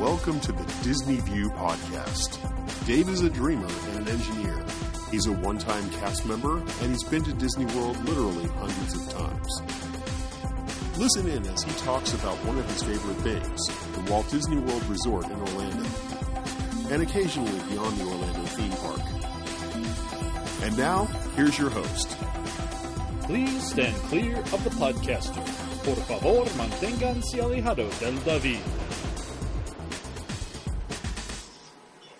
Welcome to the Disney View Podcast. Dave is a dreamer and an engineer. He's a one time cast member, and he's been to Disney World literally hundreds of times. Listen in as he talks about one of his favorite things the Walt Disney World Resort in Orlando, and occasionally beyond the Orlando theme park. And now, here's your host. Please stand clear of the podcaster. Por favor, manténganse alejados del David.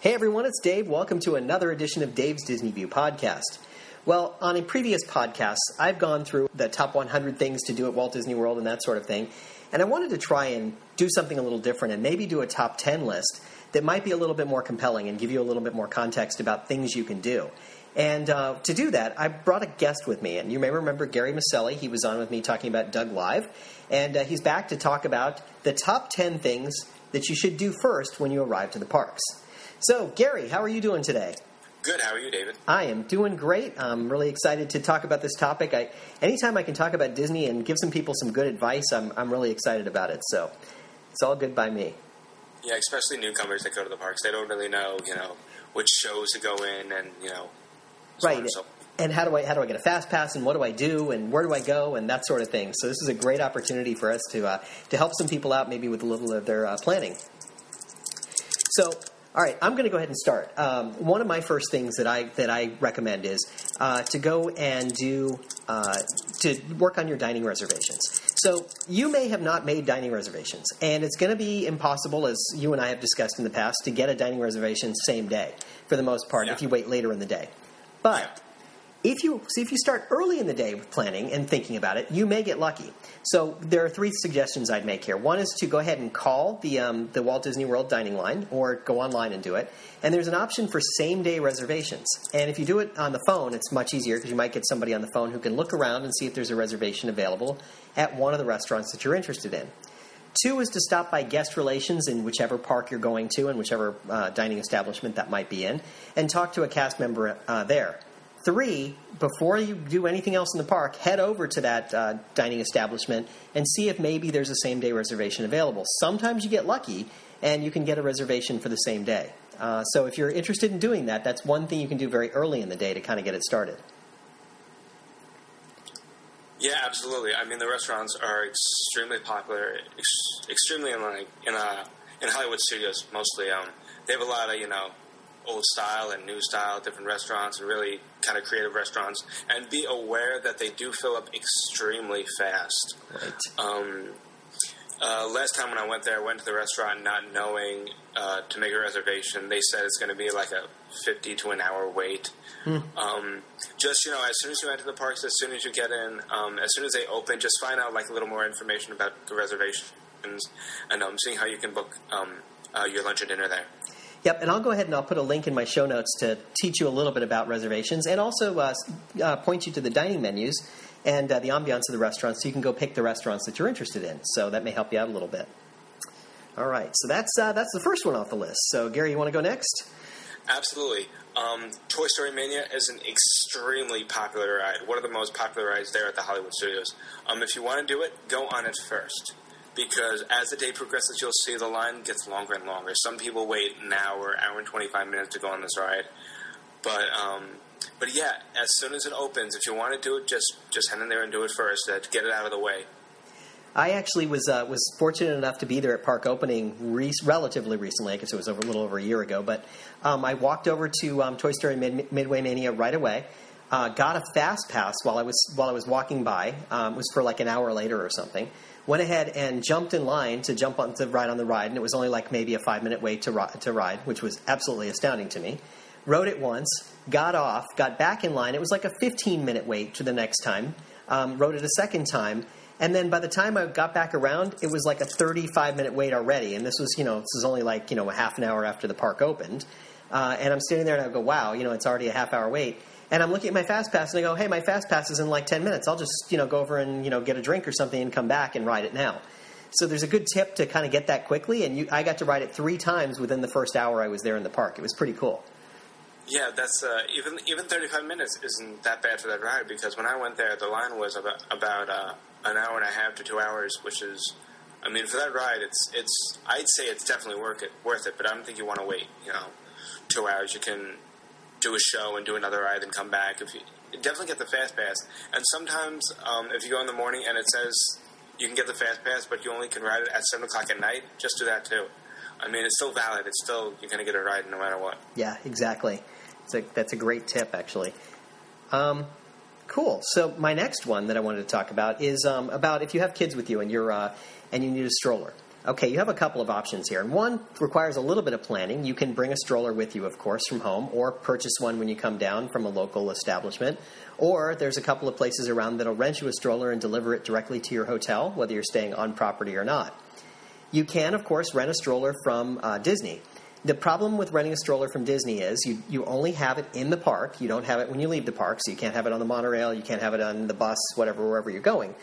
Hey everyone, it's Dave. Welcome to another edition of Dave's Disney View podcast. Well, on a previous podcast, I've gone through the top 100 things to do at Walt Disney World and that sort of thing, and I wanted to try and do something a little different and maybe do a top 10 list that might be a little bit more compelling and give you a little bit more context about things you can do. And uh, to do that, I brought a guest with me, and you may remember Gary Maselli. He was on with me talking about Doug Live, and uh, he's back to talk about the top 10 things that you should do first when you arrive to the parks. So, Gary, how are you doing today? Good. How are you, David? I am doing great. I'm really excited to talk about this topic. I, anytime I can talk about Disney and give some people some good advice, I'm, I'm really excited about it. So, it's all good by me. Yeah, especially newcomers that go to the parks. They don't really know, you know, which shows to go in, and you know, so right. and so- And how do I how do I get a fast pass and what do I do and where do I go and that sort of thing. So this is a great opportunity for us to uh, to help some people out maybe with a little of their uh, planning. So, all right, I'm going to go ahead and start. Um, one of my first things that I that I recommend is uh, to go and do uh, to work on your dining reservations. So you may have not made dining reservations, and it's going to be impossible, as you and I have discussed in the past, to get a dining reservation same day for the most part Yeah. if you wait later in the day. But if you see if you start early in the day with planning and thinking about it, you may get lucky. So there are three suggestions I'd make here. One is to go ahead and call the um, the Walt Disney World dining line, or go online and do it. And there's an option for same day reservations. And if you do it on the phone, it's much easier because you might get somebody on the phone who can look around and see if there's a reservation available at one of the restaurants that you're interested in. Two is to stop by guest relations in whichever park you're going to and whichever uh, dining establishment that might be in, and talk to a cast member uh, there. Three, before you do anything else in the park, head over to that uh, dining establishment and see if maybe there's a same day reservation available. Sometimes you get lucky and you can get a reservation for the same day. Uh, so if you're interested in doing that, that's one thing you can do very early in the day to kind of get it started. Yeah, absolutely. I mean, the restaurants are extremely popular, ex- extremely in like in uh, in Hollywood studios mostly. Um, they have a lot of you know old style and new style, different restaurants, and really kind of creative restaurants. And be aware that they do fill up extremely fast. Right. Um, uh, last time when I went there, I went to the restaurant not knowing uh, to make a reservation. They said it's going to be like a 50 to an hour wait. Um, just, you know, as soon as you enter the parks, as soon as you get in, um, as soon as they open, just find out like a little more information about the reservations and um, seeing how you can book um, uh, your lunch and dinner there. Yep, and I'll go ahead and I'll put a link in my show notes to teach you a little bit about reservations and also uh, uh, point you to the dining menus and uh, the ambiance of the restaurants so you can go pick the restaurants that you're interested in. So that may help you out a little bit. All right, so that's uh, that's the first one off the list. So Gary, you want to go next? Absolutely. Um, Toy Story Mania is an extremely popular ride. One of the most popular rides there at the Hollywood Studios. Um, if you want to do it, go on it first. Because as the day progresses, you'll see the line gets longer and longer. Some people wait an hour, hour and 25 minutes to go on this ride. But um, but yeah, as soon as it opens, if you want to do it, just just head in there and do it first to get it out of the way. I actually was uh, was fortunate enough to be there at park opening re- relatively recently. I guess it was over, a little over a year ago. But um, I walked over to um, Toy Story Mid- Midway Mania right away. Uh, got a fast pass while I was while I was walking by. Um, it was for like an hour later or something. Went ahead and jumped in line to jump on to ride on the ride, and it was only like maybe a five minute wait to to ride, which was absolutely astounding to me. Rode it once, got off, got back in line. It was like a 15 minute wait to the next time. Um, rode it a second time, and then by the time I got back around, it was like a 35 minute wait already. And this was, you know, this was only like, you know, a half an hour after the park opened. Uh, and I'm standing there and I go, wow, you know, it's already a half hour wait. And I'm looking at my fast pass and I go, hey, my fast pass is in like 10 minutes. I'll just, you know, go over and, you know, get a drink or something and come back and ride it now. So there's a good tip to kind of get that quickly. And you, I got to ride it three times within the first hour I was there in the park. It was pretty cool. Yeah, that's uh, even even 35 minutes isn't that bad for that ride because when I went there, the line was about about uh, an hour and a half to two hours, which is I mean, for that ride, it's it's. I'd say it's definitely worth it. Worth it, but I don't think you want to wait. You know, two hours. You can do a show and do another ride and come back. If you definitely get the fast pass, and sometimes um, if you go in the morning and it says you can get the fast pass, but you only can ride it at seven o'clock at night, just do that too. I mean, it's still valid. It's still you're going to get a ride no matter what. Yeah, exactly. It's a, that's a great tip, actually. Um, cool. So my next one that I wanted to talk about is um, about if you have kids with you and you're uh, and you need a stroller. Okay, you have a couple of options here, and one requires a little bit of planning. You can bring a stroller with you, of course, from home, or purchase one when you come down from a local establishment. Or there's a couple of places around that'll rent you a stroller and deliver it directly to your hotel, whether you're staying on property or not. You can, of course, rent a stroller from uh, Disney. The problem with renting a stroller from Disney is you, you only have it in the park. You don't have it when you leave the park, so you can't have it on the monorail, you can't have it on the bus, whatever, wherever you're going.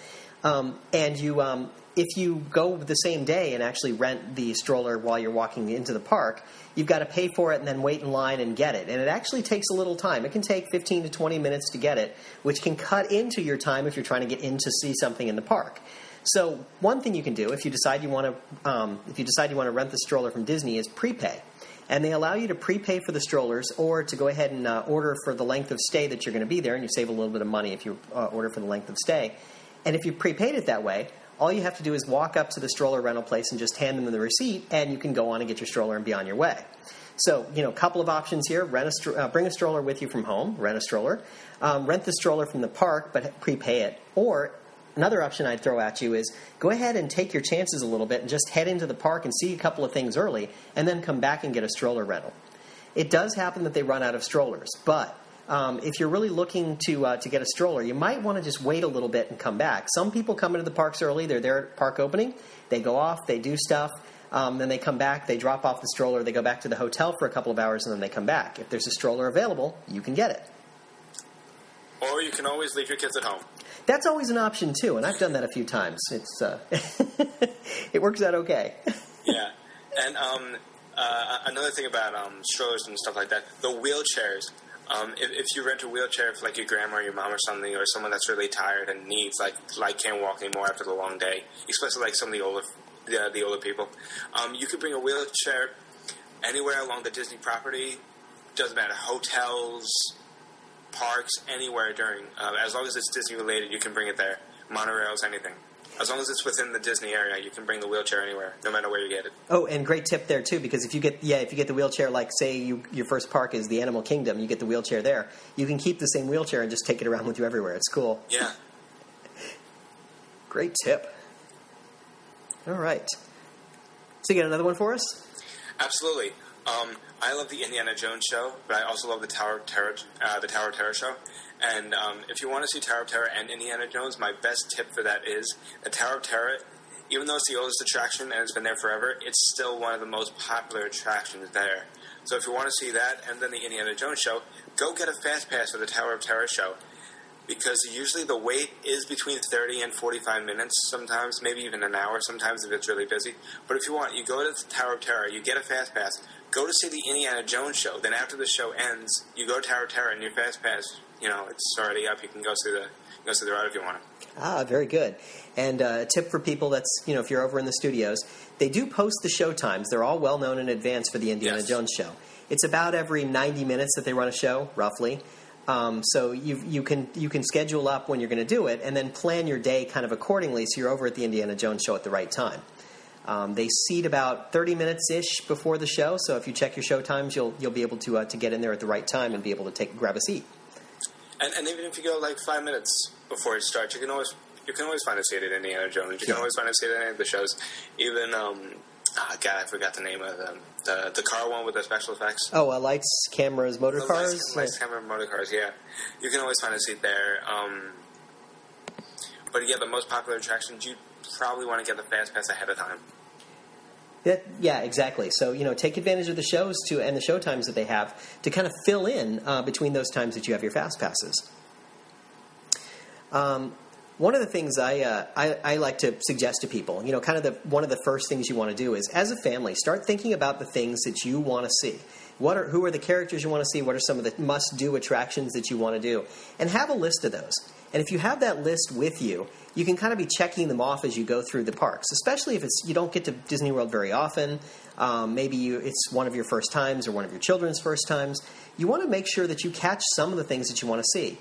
Um, and you, um, if you go the same day and actually rent the stroller while you're walking into the park, you've got to pay for it and then wait in line and get it. And it actually takes a little time. It can take 15 to 20 minutes to get it, which can cut into your time if you're trying to get in to see something in the park. So one thing you can do if you decide you want to um, if you decide you want to rent the stroller from Disney is prepay and they allow you to prepay for the strollers or to go ahead and uh, order for the length of stay that you're going to be there, and you save a little bit of money if you uh, order for the length of stay. And if you prepaid it that way, all you have to do is walk up to the stroller rental place and just hand them the receipt, and you can go on and get your stroller and be on your way. So, you know, a couple of options here: rent a uh, bring a stroller with you from home, rent a stroller, um, rent the stroller from the park, but prepay it, or another option I'd throw at you is go ahead and take your chances a little bit and just head into the park and see a couple of things early and then come back and get a stroller rental. It does happen that they run out of strollers, but um, if you're really looking to uh, to get a stroller, you might want to just wait a little bit and come back. Some people come into the parks early; they're there at park opening. They go off, they do stuff, um, then they come back, they drop off the stroller, they go back to the hotel for a couple of hours, and then they come back. If there's a stroller available, you can get it. Or you can always leave your kids at home. That's always an option too, and I've done that a few times. It's uh, it works out okay. yeah, and um, uh, another thing about um, strollers and stuff like that, the wheelchairs. Um, if, if, you rent a wheelchair for like your grandma or your mom or something, or someone that's really tired and needs like like can't walk anymore after the long day, especially like some of the older the, the older people, um, you could bring a wheelchair anywhere along the Disney property. Doesn't matter, hotels, parks, anywhere during. Uh, as long as it's Disney related, you can bring it there. Monorails, anything. As long as it's within the Disney area, you can bring the wheelchair anywhere, no matter where you get it. Oh, and great tip there too, because if you get yeah, if you get the wheelchair, like say you your first park is the Animal Kingdom, you get the wheelchair there. You can keep the same wheelchair and just take it around with you everywhere. It's cool. Yeah. great tip. All right. So you got another one for us? Absolutely. Um, I love the Indiana Jones show, but I also love the Tower of Terror, uh, the Tower of Terror show. And um, if you want to see Tower of Terror and Indiana Jones, my best tip for that is the Tower of Terror. Even though it's the oldest attraction and it's been there forever, it's still one of the most popular attractions there. So if you want to see that and then the Indiana Jones show, go get a fast pass for the Tower of Terror show because usually the wait is between 30 and 45 minutes sometimes, maybe even an hour sometimes if it's really busy. But if you want, you go to the Tower of Terror, you get a fast pass, go to see the Indiana Jones show. Then after the show ends, you go to Tower of Terror and your fast pass, you know, it's already up. You can go see the go see the ride if you want to. Ah, very good. And uh, a tip for people that's you know if you're over in the studios, they do post the show times. They're all well known in advance for the Indiana yes. Jones show. It's about every 90 minutes that they run a show, roughly. Um, so you you can you can schedule up when you're going to do it, and then plan your day kind of accordingly, so you're over at the Indiana Jones show at the right time. Um, they seat about 30 minutes ish before the show, so if you check your show times, you'll you'll be able to uh, to get in there at the right time and be able to take grab a seat. And, and even if you go like five minutes before it starts, you can always you can always find a seat at Indiana Jones. You can always find a seat at any of the shows. Even um, oh God, I forgot the name of them. The the car one with the special effects. Oh, uh, lights, cameras, motor the cars. Lights, lights, camera, motor cars. Yeah, you can always find a seat there. Um, but yeah, the most popular attractions you probably want to get the fast pass ahead of time. That, yeah, exactly. So you know, take advantage of the shows to and the show times that they have to kind of fill in uh, between those times that you have your fast passes. Um, one of the things I, uh, I, I like to suggest to people, you know, kind of the one of the first things you want to do is, as a family, start thinking about the things that you want to see. What are who are the characters you want to see? What are some of the must-do attractions that you want to do? And have a list of those. And if you have that list with you, you can kind of be checking them off as you go through the parks, especially if it's you don't get to Disney World very often. Um, maybe you, it's one of your first times or one of your children's first times. You want to make sure that you catch some of the things that you want to see.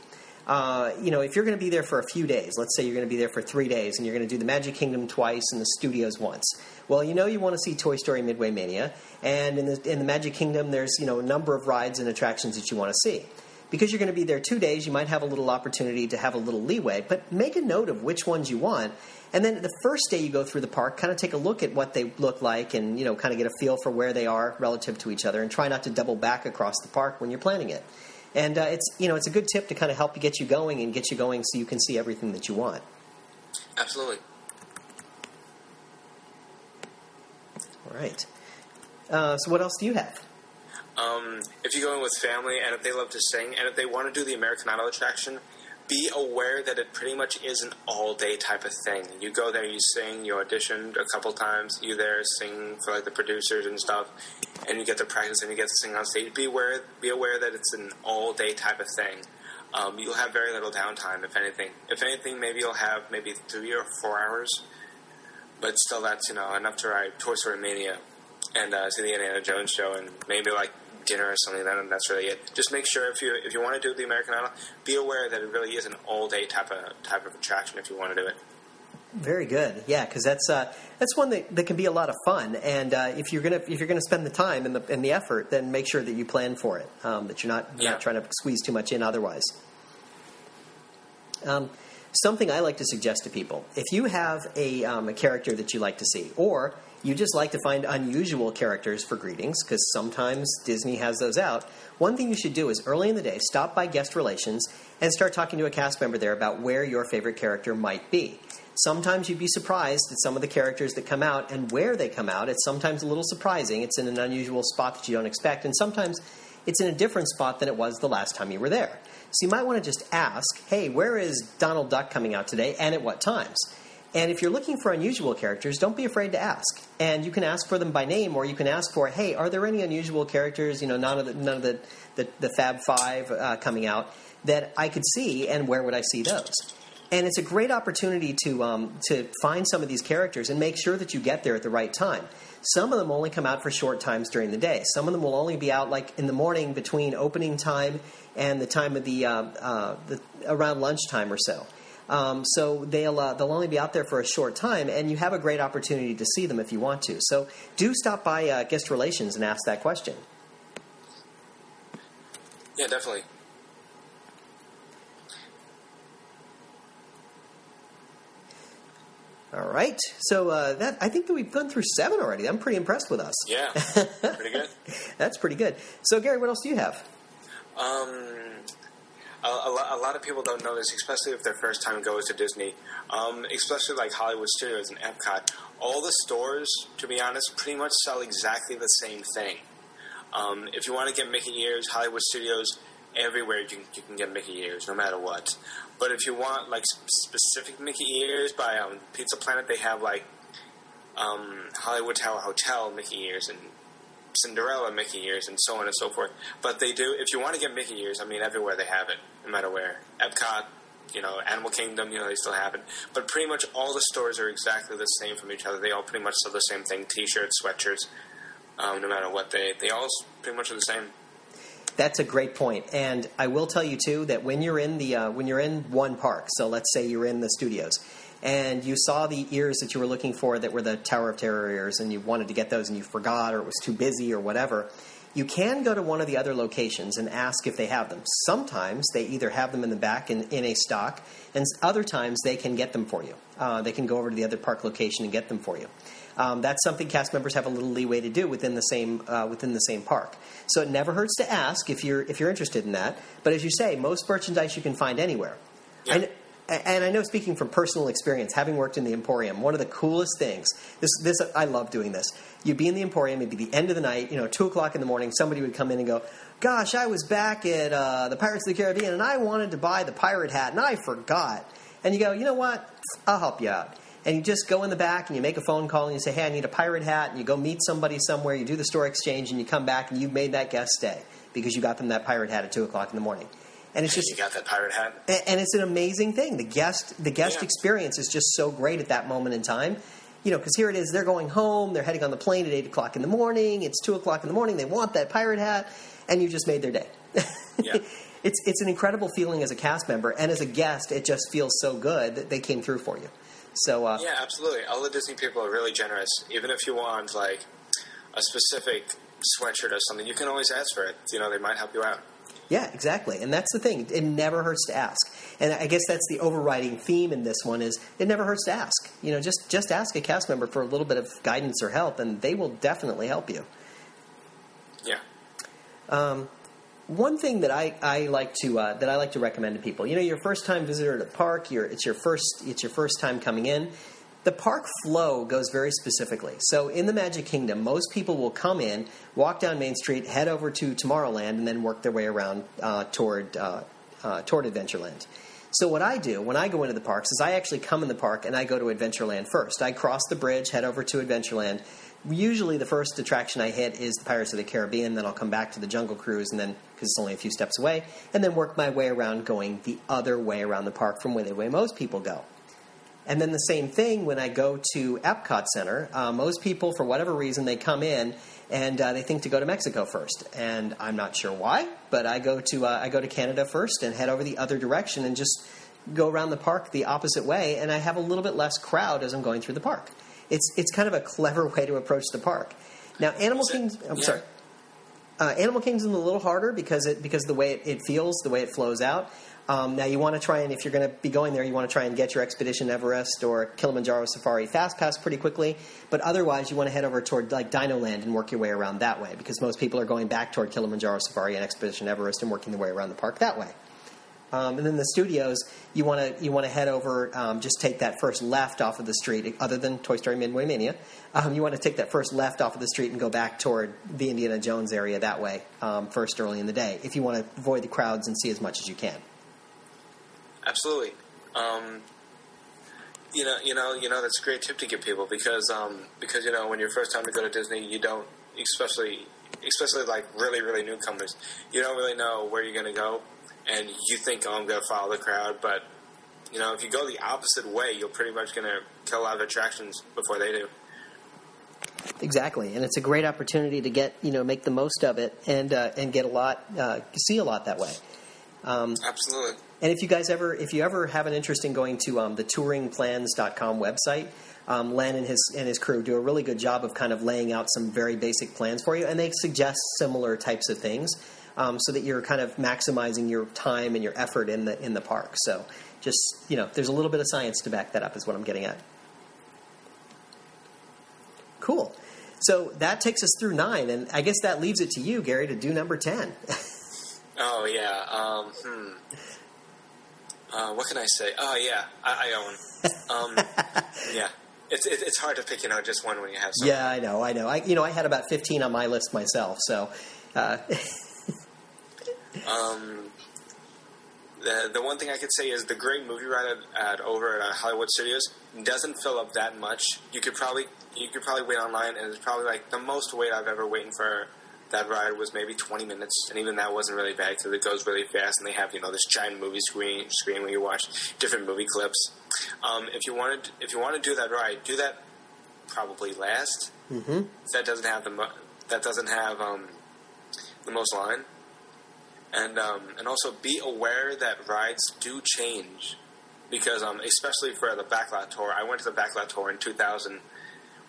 Uh, you know, if you're going to be there for a few days, let's say you're going to be there for three days and you're going to do the Magic Kingdom twice and the studios once. Well, you know you want to see Toy Story Midway Mania, and in the, in the Magic Kingdom, there's you know a number of rides and attractions that you want to see. Because you're going to be there two days, you might have a little opportunity to have a little leeway, but make a note of which ones you want. And then the first day you go through the park, kind of take a look at what they look like and, you know, kind of get a feel for where they are relative to each other and try not to double back across the park when you're planning it. And uh, it's, you know, it's a good tip to kind of help you get you going and get you going so you can see everything that you want. Absolutely. All right. Uh, so what else do you have? Um, if you go in with family and if they love to sing and if they want to do the American Idol attraction, be aware that it pretty much is an all day type of thing. You go there, you sing, you auditioned a couple times, you there sing for like the producers and stuff, and you get to practice and you get to sing on stage. Be aware, be aware that it's an all day type of thing. Um, you'll have very little downtime, if anything. If anything, maybe you'll have maybe three or four hours, but still, that's you know enough to ride Toy Story Mania and uh, see the Indiana Jones show and maybe like dinner or something. Then that's really it. Just make sure if you if you want to do the American Idol, be aware that it really is an all day type of type of attraction if you want to do it. Very good, yeah, because that's uh, that's one that, that can be a lot of fun. And uh, if you're gonna if you're gonna spend the time and the and the effort, then make sure that you plan for it. Um, that you're not Yeah. not trying to squeeze too much in otherwise. Um, something I like to suggest to people: if you have a um, a character that you like to see, or you just like to find unusual characters for greetings, because sometimes Disney has those out. One thing you should do is early in the day stop by guest relations and start talking to a cast member there about where your favorite character might be. Sometimes you'd be surprised at some of the characters that come out and where they come out. It's sometimes a little surprising. It's in an unusual spot that you don't expect, and sometimes it's in a different spot than it was the last time you were there. So you might want to just ask, hey, where is Donald Duck coming out today and at what times? And if you're looking for unusual characters, don't be afraid to ask. And you can ask for them by name, or you can ask for, hey, are there any unusual characters, you know, none of the, none of the, the, the Fab Five uh, coming out that I could see, and where would I see those? And it's a great opportunity to um, to find some of these characters and make sure that you get there at the right time. Some of them only come out for short times during the day. Some of them will only be out like in the morning between opening time and the time of the, uh, uh, the around lunchtime or so. Um, so they'll uh, they'll only be out there for a short time, and you have a great opportunity to see them if you want to. So do stop by uh, guest relations and ask that question. Yeah, definitely. All right. So uh, that I think that we've gone through seven already. I'm pretty impressed with us. Yeah, pretty good. That's pretty good. So Gary, what else do you have? Um, a, a, lo- a lot of people don't know this, especially if their first time goes to Disney. Um, especially like Hollywood Studios and Epcot. All the stores, to be honest, pretty much sell exactly the same thing. Um, if you want to get Mickey ears, Hollywood Studios, everywhere you can, you can get Mickey ears, no matter what. But if you want like specific Mickey ears by um, Pizza Planet, they have like um, Hollywood Tower Hotel Mickey ears and Cinderella Mickey ears and so on and so forth. But they do, if you want to get Mickey ears, I mean, everywhere they have it, no matter where. Epcot, you know, Animal Kingdom, you know, they still have it. But pretty much all the stores are exactly the same from each other. They all pretty much sell the same thing t shirts, sweatshirts, um, no matter what. They, they all pretty much are the same. That's a great point, and I will tell you too that when you're in the uh, when you're in one park, so let's say you're in the studios, and you saw the ears that you were looking for that were the Tower of Terror ears, and you wanted to get those and you forgot or it was too busy or whatever. You can go to one of the other locations and ask if they have them. Sometimes they either have them in the back in, in a stock, and other times they can get them for you. Uh, they can go over to the other park location and get them for you. Um, that's something cast members have a little leeway to do within the same uh, within the same park. So it never hurts to ask if you're if you're interested in that. But as you say, most merchandise you can find anywhere. Yeah. And, and I know, speaking from personal experience, having worked in the Emporium, one of the coolest things. This, this I love doing this. You'd be in the Emporium, it'd be the end of the night, you know, two o'clock in the morning. Somebody would come in and go, "Gosh, I was back at uh, the Pirates of the Caribbean, and I wanted to buy the pirate hat, and I forgot." And you go, "You know what? I'll help you out." And you just go in the back and you make a phone call and you say, "Hey, I need a pirate hat." And you go meet somebody somewhere. You do the store exchange, and you come back and you've made that guest stay because you got them that pirate hat at two o'clock in the morning. And it's You just got that pirate hat. and, and it's an amazing thing. The guest the guest Yeah. experience is just so great at that moment in time. You know, because here it is, they're going home, they're heading on the plane at eight o'clock in the morning. It's two o'clock in the morning. They want that pirate hat, and you just made their day. Yeah. it's it's an incredible feeling as a cast member, and as a guest, it just feels so good that they came through for you. So uh, Yeah, absolutely. All the Disney people are really generous. Even if you want like a specific sweatshirt or something, you can always ask for it. You know, they might help you out. Yeah, exactly. And that's the thing. It never hurts to ask. And I guess that's the overriding theme in this one is it never hurts to ask. You know, just just ask a cast member for a little bit of guidance or help and they will definitely help you. Yeah. One thing that I, I like to uh, that I like to recommend to people, you know, your first time visitor to the park, you're, it's your first it's your first time coming in. The park flow goes very specifically. So in the Magic Kingdom, most people will come in, walk down Main Street, head over to Tomorrowland, and then work their way around uh, toward uh, uh, toward Adventureland. So what I do when I go into the parks is I actually come in the park and I go to Adventureland first. I cross the bridge, head over to Adventureland. Usually, the first attraction I hit is the Pirates of the Caribbean. Then I'll come back to the Jungle Cruise, and then because it's only a few steps away, and then work my way around, going the other way around the park from where the way most people go. And then the same thing when I go to Epcot Center. Uh, most people, for whatever reason, they come in and uh, they think to go to Mexico first, and I'm not sure why, but I go to uh, I go to Canada first and head over the other direction and just go around the park the opposite way, and I have a little bit less crowd as I'm going through the park. It's it's kind of a clever way to approach the park. Now, Animal Kingdom. I'm yeah. sorry. Uh, Animal Kingdom's a little harder because it because the way it, it feels, the way it flows out. Um, now you want to try and if you're going to be going there, you want to try and get your Expedition Everest or Kilimanjaro Safari Fast Pass pretty quickly. But otherwise, you want to head over toward like Dino Land and work your way around that way because most people are going back toward Kilimanjaro Safari and Expedition Everest and working their way around the park that way. Um, and then the studios, you want to you want to head over, um, just take that first left off of the street. Other than Toy Story Midway Mania, um, you want to take that first left off of the street and go back toward the Indiana Jones area that way um, first early in the day. If you want to avoid the crowds and see as much as you can. Absolutely. Um, you know, you know, you know. That's a great tip to give people because, um, because you know, when you're first time to go to Disney, you don't, especially, especially like really, really newcomers, you don't really know where you're going to go, and you think, oh, I'm going to follow the crowd, but you know, if you go the opposite way, you're pretty much going to kill a lot of attractions before they do. Exactly, and it's a great opportunity to get you know make the most of it and uh, and get a lot, uh, see a lot that way. Absolutely. And if you guys ever, if you ever have an interest in going to um, the touringplans.com website, um, Len and his and his crew do a really good job of kind of laying out some very basic plans for you, and they suggest similar types of things, um, so that you're kind of maximizing your time and your effort in the in the park. So, just you know, there's a little bit of science to back that up, is what I'm getting at. Cool. So that takes us through nine, and I guess that leaves it to you, Gary, to do number ten. Oh yeah. Um, hmm. Uh, what can I say? Oh yeah, I, I own. Um, yeah. It's it, it's hard to pick, you know, just one when you have. So Yeah, I know, I know. I you know I had about fifteen on my list myself, so uh, Um, the the one thing I could say is the great movie ride at, at over at Hollywood Studios doesn't fill up that much. You could probably you could probably wait online, and it's probably like the most wait I've ever waited for that ride was maybe twenty minutes, and even that wasn't really bad because it goes really fast, and they have you know this giant movie screen screen where you watch different movie clips. Um, if you wanted if you want to do that ride, do that probably last. Mm-hmm. That doesn't have the mo- that doesn't have um, the most line and um, and also be aware that rides do change because um, especially for the backlot tour i went to the backlot tour in 2000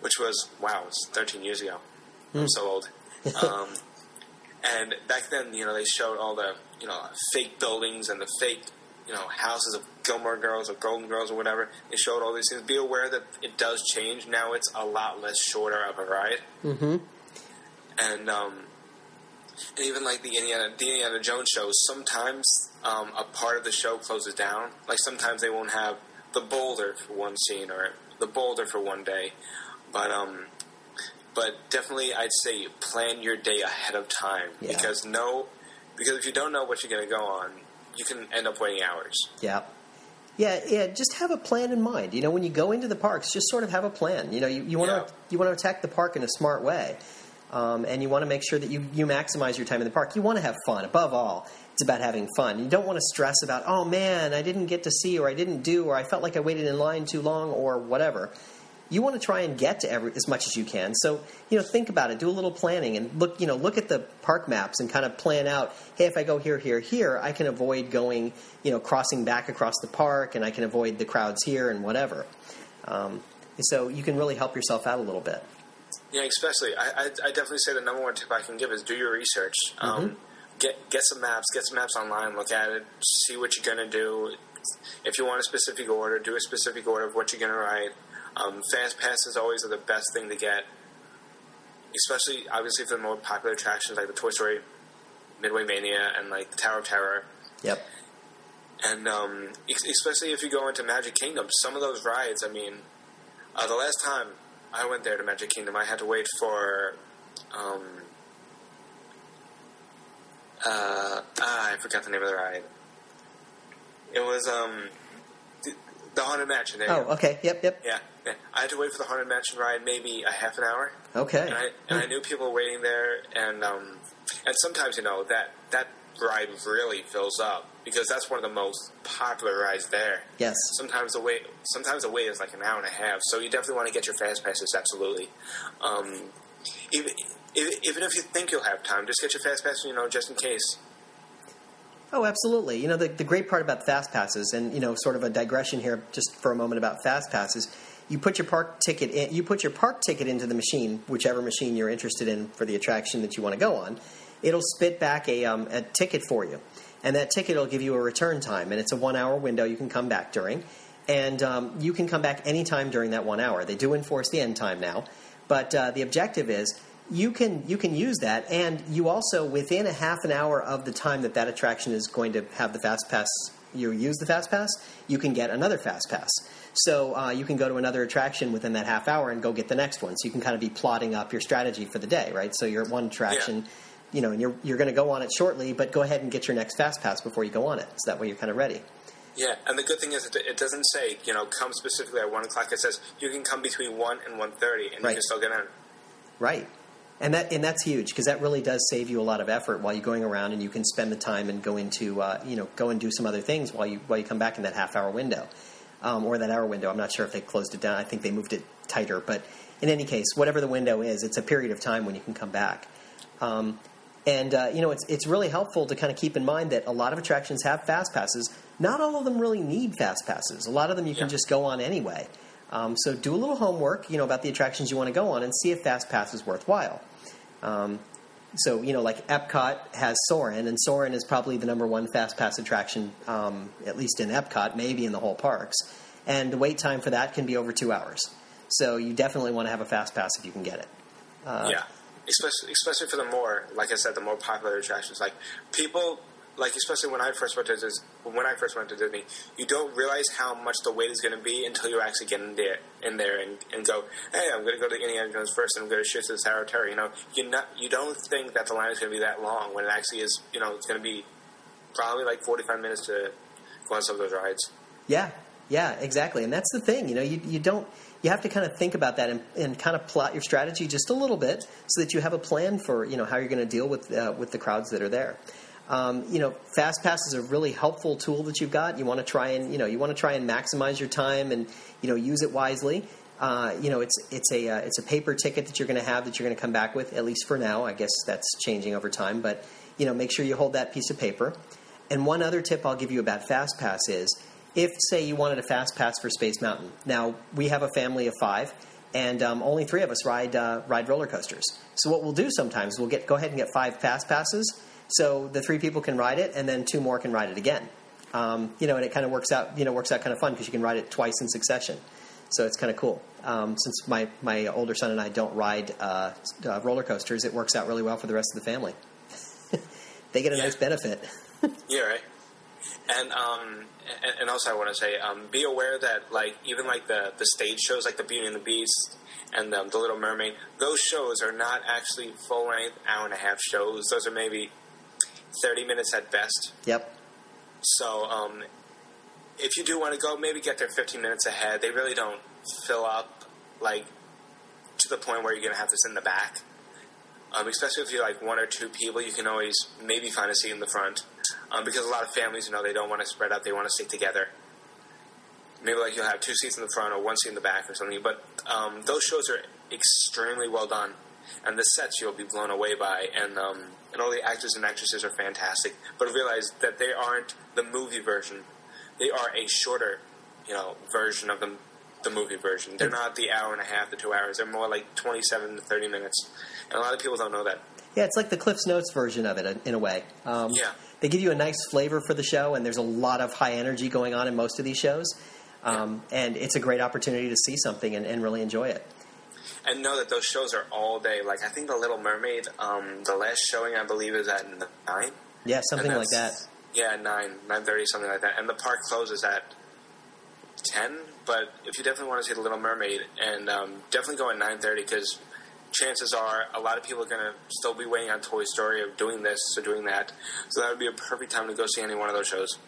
which was wow it's 13 years ago i'm so old um, and back then you know they showed all the you know fake buildings and the fake you know houses of gilmore girls or golden girls or whatever. They showed all these things. Be aware that it does change. Now it's a lot less shorter of a ride. Mm-hmm. and um, and even like the Indiana, the Indiana Jones shows, sometimes um, a part of the show closes down. Like sometimes they won't have the boulder for one scene or the boulder for one day, but um, but definitely I'd say plan your day ahead of time Yeah. because no, because if you don't know what you're going to go on, you can end up waiting hours. yeah, yeah, yeah. Just have a plan in mind. You know, when you go into the parks, just sort of have a plan. You know, you, you want to Yeah. you want to attack the park in a smart way. Um, and you want to make sure that you, you maximize your time in the park. You want to have fun above all. It's about having fun. You don't want to stress about, oh man, I didn't get to see, or I didn't do, or I felt like I waited in line too long, or whatever. You want to try and get to every as much as you can. So you know, think about it. Do a little planning and look. You know, look at the park maps and kind of plan out. Hey, if I go here, here, here, I can avoid going. You know, crossing back across the park, and I can avoid the crowds here and whatever. Um, so you can really help yourself out a little bit. Yeah, especially. I, I, I definitely say the number one tip I can give is do your research. Um, Mhm. Get get some maps. Get some maps online. Look at it. See what you're gonna do. If you want a specific order, do a specific order of what you're gonna ride. Um, fast passes always are the best thing to get, especially obviously for the more popular attractions like the Toy Story Midway Mania and like the Tower of Terror. Yep. And um, especially if you go into Magic Kingdom, some of those rides. I mean, uh, the last time I went there to Magic Kingdom, I had to wait for. Um, uh, ah, I forgot the name of the ride. It was um, the, Haunted Mansion. There Oh, okay. Yep, yep. Yeah. I had to wait for the Haunted Mansion ride maybe a half an hour, Okay. and I and I knew people were waiting there, and um, and sometimes you know that that ride really fills up because that's one of the most popular rides there. Yes. Sometimes the wait sometimes the wait is like an hour and a half, so you definitely want to get your fast passes. Absolutely. Um, even, even if you think you'll have time, just get your fast pass. You know, just in case. Oh, absolutely. You know, the, the great part about fast passes, and you know, sort of a digression here, just for a moment about fast passes. You put your park ticket in, you put your park ticket into the machine, whichever machine you're interested in for the attraction that you want to go on. It'll spit back a, um, a ticket for you, and that ticket will give you a return time, and it's a one hour window you can come back during, and um, you can come back anytime during that one hour. They do enforce the end time now, but uh, the objective is you can you can use that, and you also within a half an hour of the time that that attraction is going to have the fast pass, you use the fast pass, you can get another fast pass. So uh, you can go to another attraction within that half hour and go get the next one. So you can kind of be plotting up your strategy for the day, right? So you're at one attraction. You know, and you're you're going to go on it shortly, but go ahead and get your next fast pass before you go on it. So that way you're kind of ready. Yeah, and the good thing is it it doesn't say you know come specifically at one o'clock. It says you can come between one and one thirty, and Right. you can still get in. Right. And that and that's huge because that really does save you a lot of effort while you're going around, and you can spend the time and go into uh, you know go and do some other things while you while you come back in that half hour window um, or that hour window. I'm not sure if they closed it down. I think they moved it tighter, but in any case, whatever the window is, it's a period of time when you can come back. Um, and uh, you know it's it's really helpful to kind of keep in mind that a lot of attractions have fast passes. Not all of them really need fast passes. A lot of them you can just go on anyway. Um, so do a little homework, you know, about the attractions you want to go on, and see if fast pass is worthwhile. Um, so you know, like Epcot has Soarin', and Soarin' is probably the number one fast pass attraction, um, at least in Epcot, maybe in the whole parks. And the wait time for that can be over two hours. So you definitely want to have a fast pass if you can get it. Uh, yeah, especially especially for the more, like I said, the more popular attractions. Like people, like especially when I first went to Dis- when I first went to Disney, you don't realize how much the wait is going to be until you actually get in there, in there, and, and go, hey, I'm going to go to Indiana Jones first, and I'm going to shoot to the Tower Terror. You know, you not you don't think that the line is going to be that long when it actually is. You know, it's going to be probably like 45 minutes to go on some of those rides. Yeah, yeah, exactly. And that's the thing, you know, you, you don't, you have to kind of think about that and, and kind of plot your strategy just a little bit so that you have a plan for, you know, how you're going to deal with, uh, with the crowds that are there. Um, you know, FastPass is a really helpful tool that you've got. You want to try and, you know, you want to try and maximize your time and, you know, use it wisely. Uh, you know, it's it's a uh, it's a paper ticket that you're going to have that you're going to come back with at least for now. I guess that's changing over time, but you know, make sure you hold that piece of paper. And one other tip I'll give you about FastPass is if, say, you wanted a Fast Pass for Space Mountain. Now, we have a family of five, and um, only three of us ride uh, ride roller coasters. So what we'll do sometimes, we'll get go ahead and get five Fast Passes, so the three people can ride it, and then two more can ride it again. Um, you know, and it kind of works out. You know, works out kind of fun because you can ride it twice in succession. So it's kind of cool. Um, since my, my older son and I don't ride uh, uh, roller coasters, it works out really well for the rest of the family. they get a Yeah. nice benefit. Yeah, right. And um, and, also I want to say, um, be aware that like even like the the stage shows, like the Beauty and the Beast and um, the Little Mermaid, those shows are not actually full length hour and a half shows. Those are maybe thirty minutes at best. Yep. So um, if you do want to go, maybe get there fifteen minutes ahead. They really don't fill up like to the point where you're gonna have to sit in the back. Um, especially if you're like one or two people, you can always maybe find a seat in the front. um, because a lot of families, you know, they don't want to spread out; they want to stick together. Maybe like you'll have two seats in the front or one seat in the back or something. But um, those shows are extremely well done, and the sets you'll be blown away by, and um, and all the actors and actresses are fantastic. But realize that they aren't the movie version; they are a shorter, you know, version of the the movie version. They're not the hour and a half, the two hours. They're more like twenty-seven to thirty minutes, and a lot of people don't know that. Yeah, it's like the Cliff's Notes version of it in a way. Um, Yeah. They give you a nice flavor for the show, and there's a lot of high energy going on in most of these shows. Um, And it's a great opportunity to see something and, and really enjoy it. And know that those shows are all day. Like I think the Little Mermaid, um, the last showing I believe is at nine. Yeah, something like that. Yeah, nine, nine thirty, something like that. And the park closes at ten. But if you definitely want to see the Little Mermaid, and um, definitely go at nine thirty because chances are a lot of people are going to still be waiting on Toy Story of doing this or doing that. So that would be a perfect time to go see any one of those shows.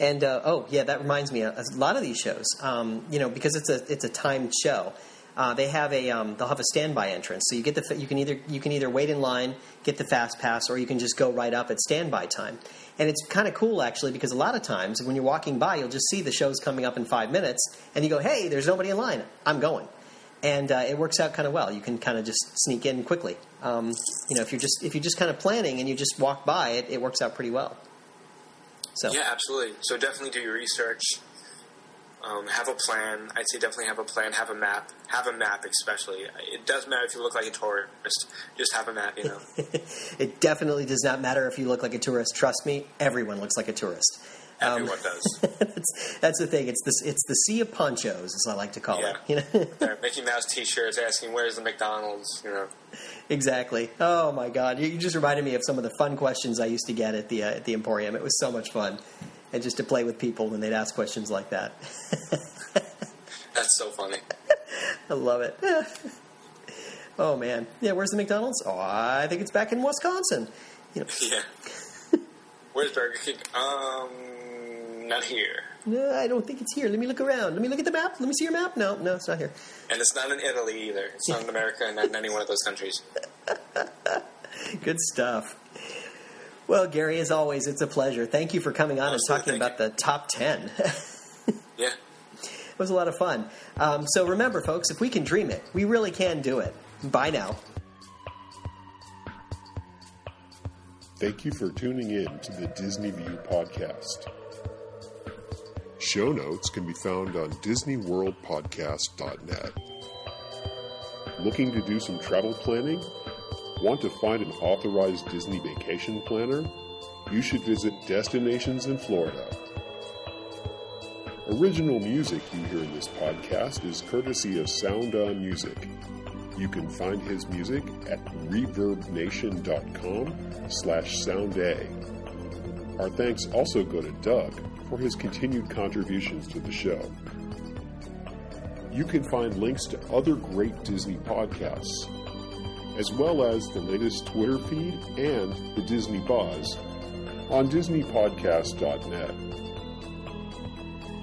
And uh, oh yeah, that reminds me. A lot of these shows, um, you know, because it's a it's a timed show. Uh, they have a um, they'll have a standby entrance, so you get the you can either you can either wait in line, get the fast pass, or you can just go right up at standby time. And it's kind of cool actually because a lot of times when you're walking by, you'll just see the show's coming up in five minutes, and you go, "Hey, there's nobody in line. I'm going." And uh, it works out kind of well. You can kind of just sneak in quickly. Um, you know, if you're just if you're just kind of planning and you just walk by, it, it works out pretty well. So Yeah, absolutely. So definitely do your research. Um, have a plan. I'd say definitely have a plan. Have a map. Have a map, especially. It does matter if you look like a tourist. Just have a map. You know. It definitely does not matter if you look like a tourist. Trust me, everyone looks like a tourist. Um, Everyone does. that's, that's the thing. It's the it's the sea of ponchos, as I like to call Yeah. it. You know? Mickey Mouse T-shirts asking where's the McDonald's. You know. exactly. Oh my God, you, you just reminded me of some of the fun questions I used to get at the uh, at the Emporium. It was so much fun, and just to play with people when they'd ask questions like that. That's so funny. I love it. oh man, yeah. Where's the McDonald's? Oh, I think it's back in Wisconsin. You know, Yeah. Where's Burger King? Um, not here. no, I don't think it's here. Let me look around. Let me look at the map. Let me see your map. No, no, it's not here. And it's not in Italy either. It's not in America and not in any one of those countries. Good stuff. Well, Gary, as always, it's a pleasure. Thank you for coming on and Absolutely, talking thank about the top 10. yeah. it was a lot of fun. Um, so remember, folks, if we can dream it, we really can do it. Bye now. Thank you for tuning in to the Disney View podcast. Show notes can be found on DisneyWorldPodcast.net. Looking to do some travel planning? Want to find an authorized Disney vacation planner? You should visit Destinations in Florida. Original music you hear in this podcast is courtesy of Sound On Music. You can find his music at reverbnation.com slash sounda. Our thanks also go to Doug for his continued contributions to the show. You can find links to other great Disney podcasts, as well as the latest Twitter feed and the Disney Buzz on DisneyPodcast.net.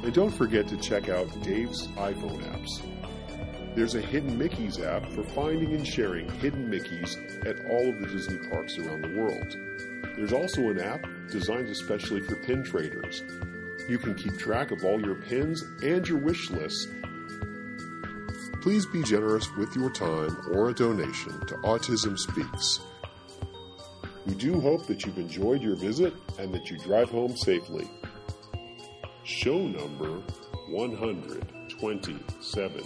And don't forget to check out Dave's iPhone apps. There's a Hidden Mickeys app for finding and sharing hidden Mickeys at all of the Disney parks around the world. There's also an app designed especially for pin traders. You can keep track of all your pins and your wish lists. Please be generous with your time or a donation to Autism Speaks. We do hope that you've enjoyed your visit and that you drive home safely. Show number 127.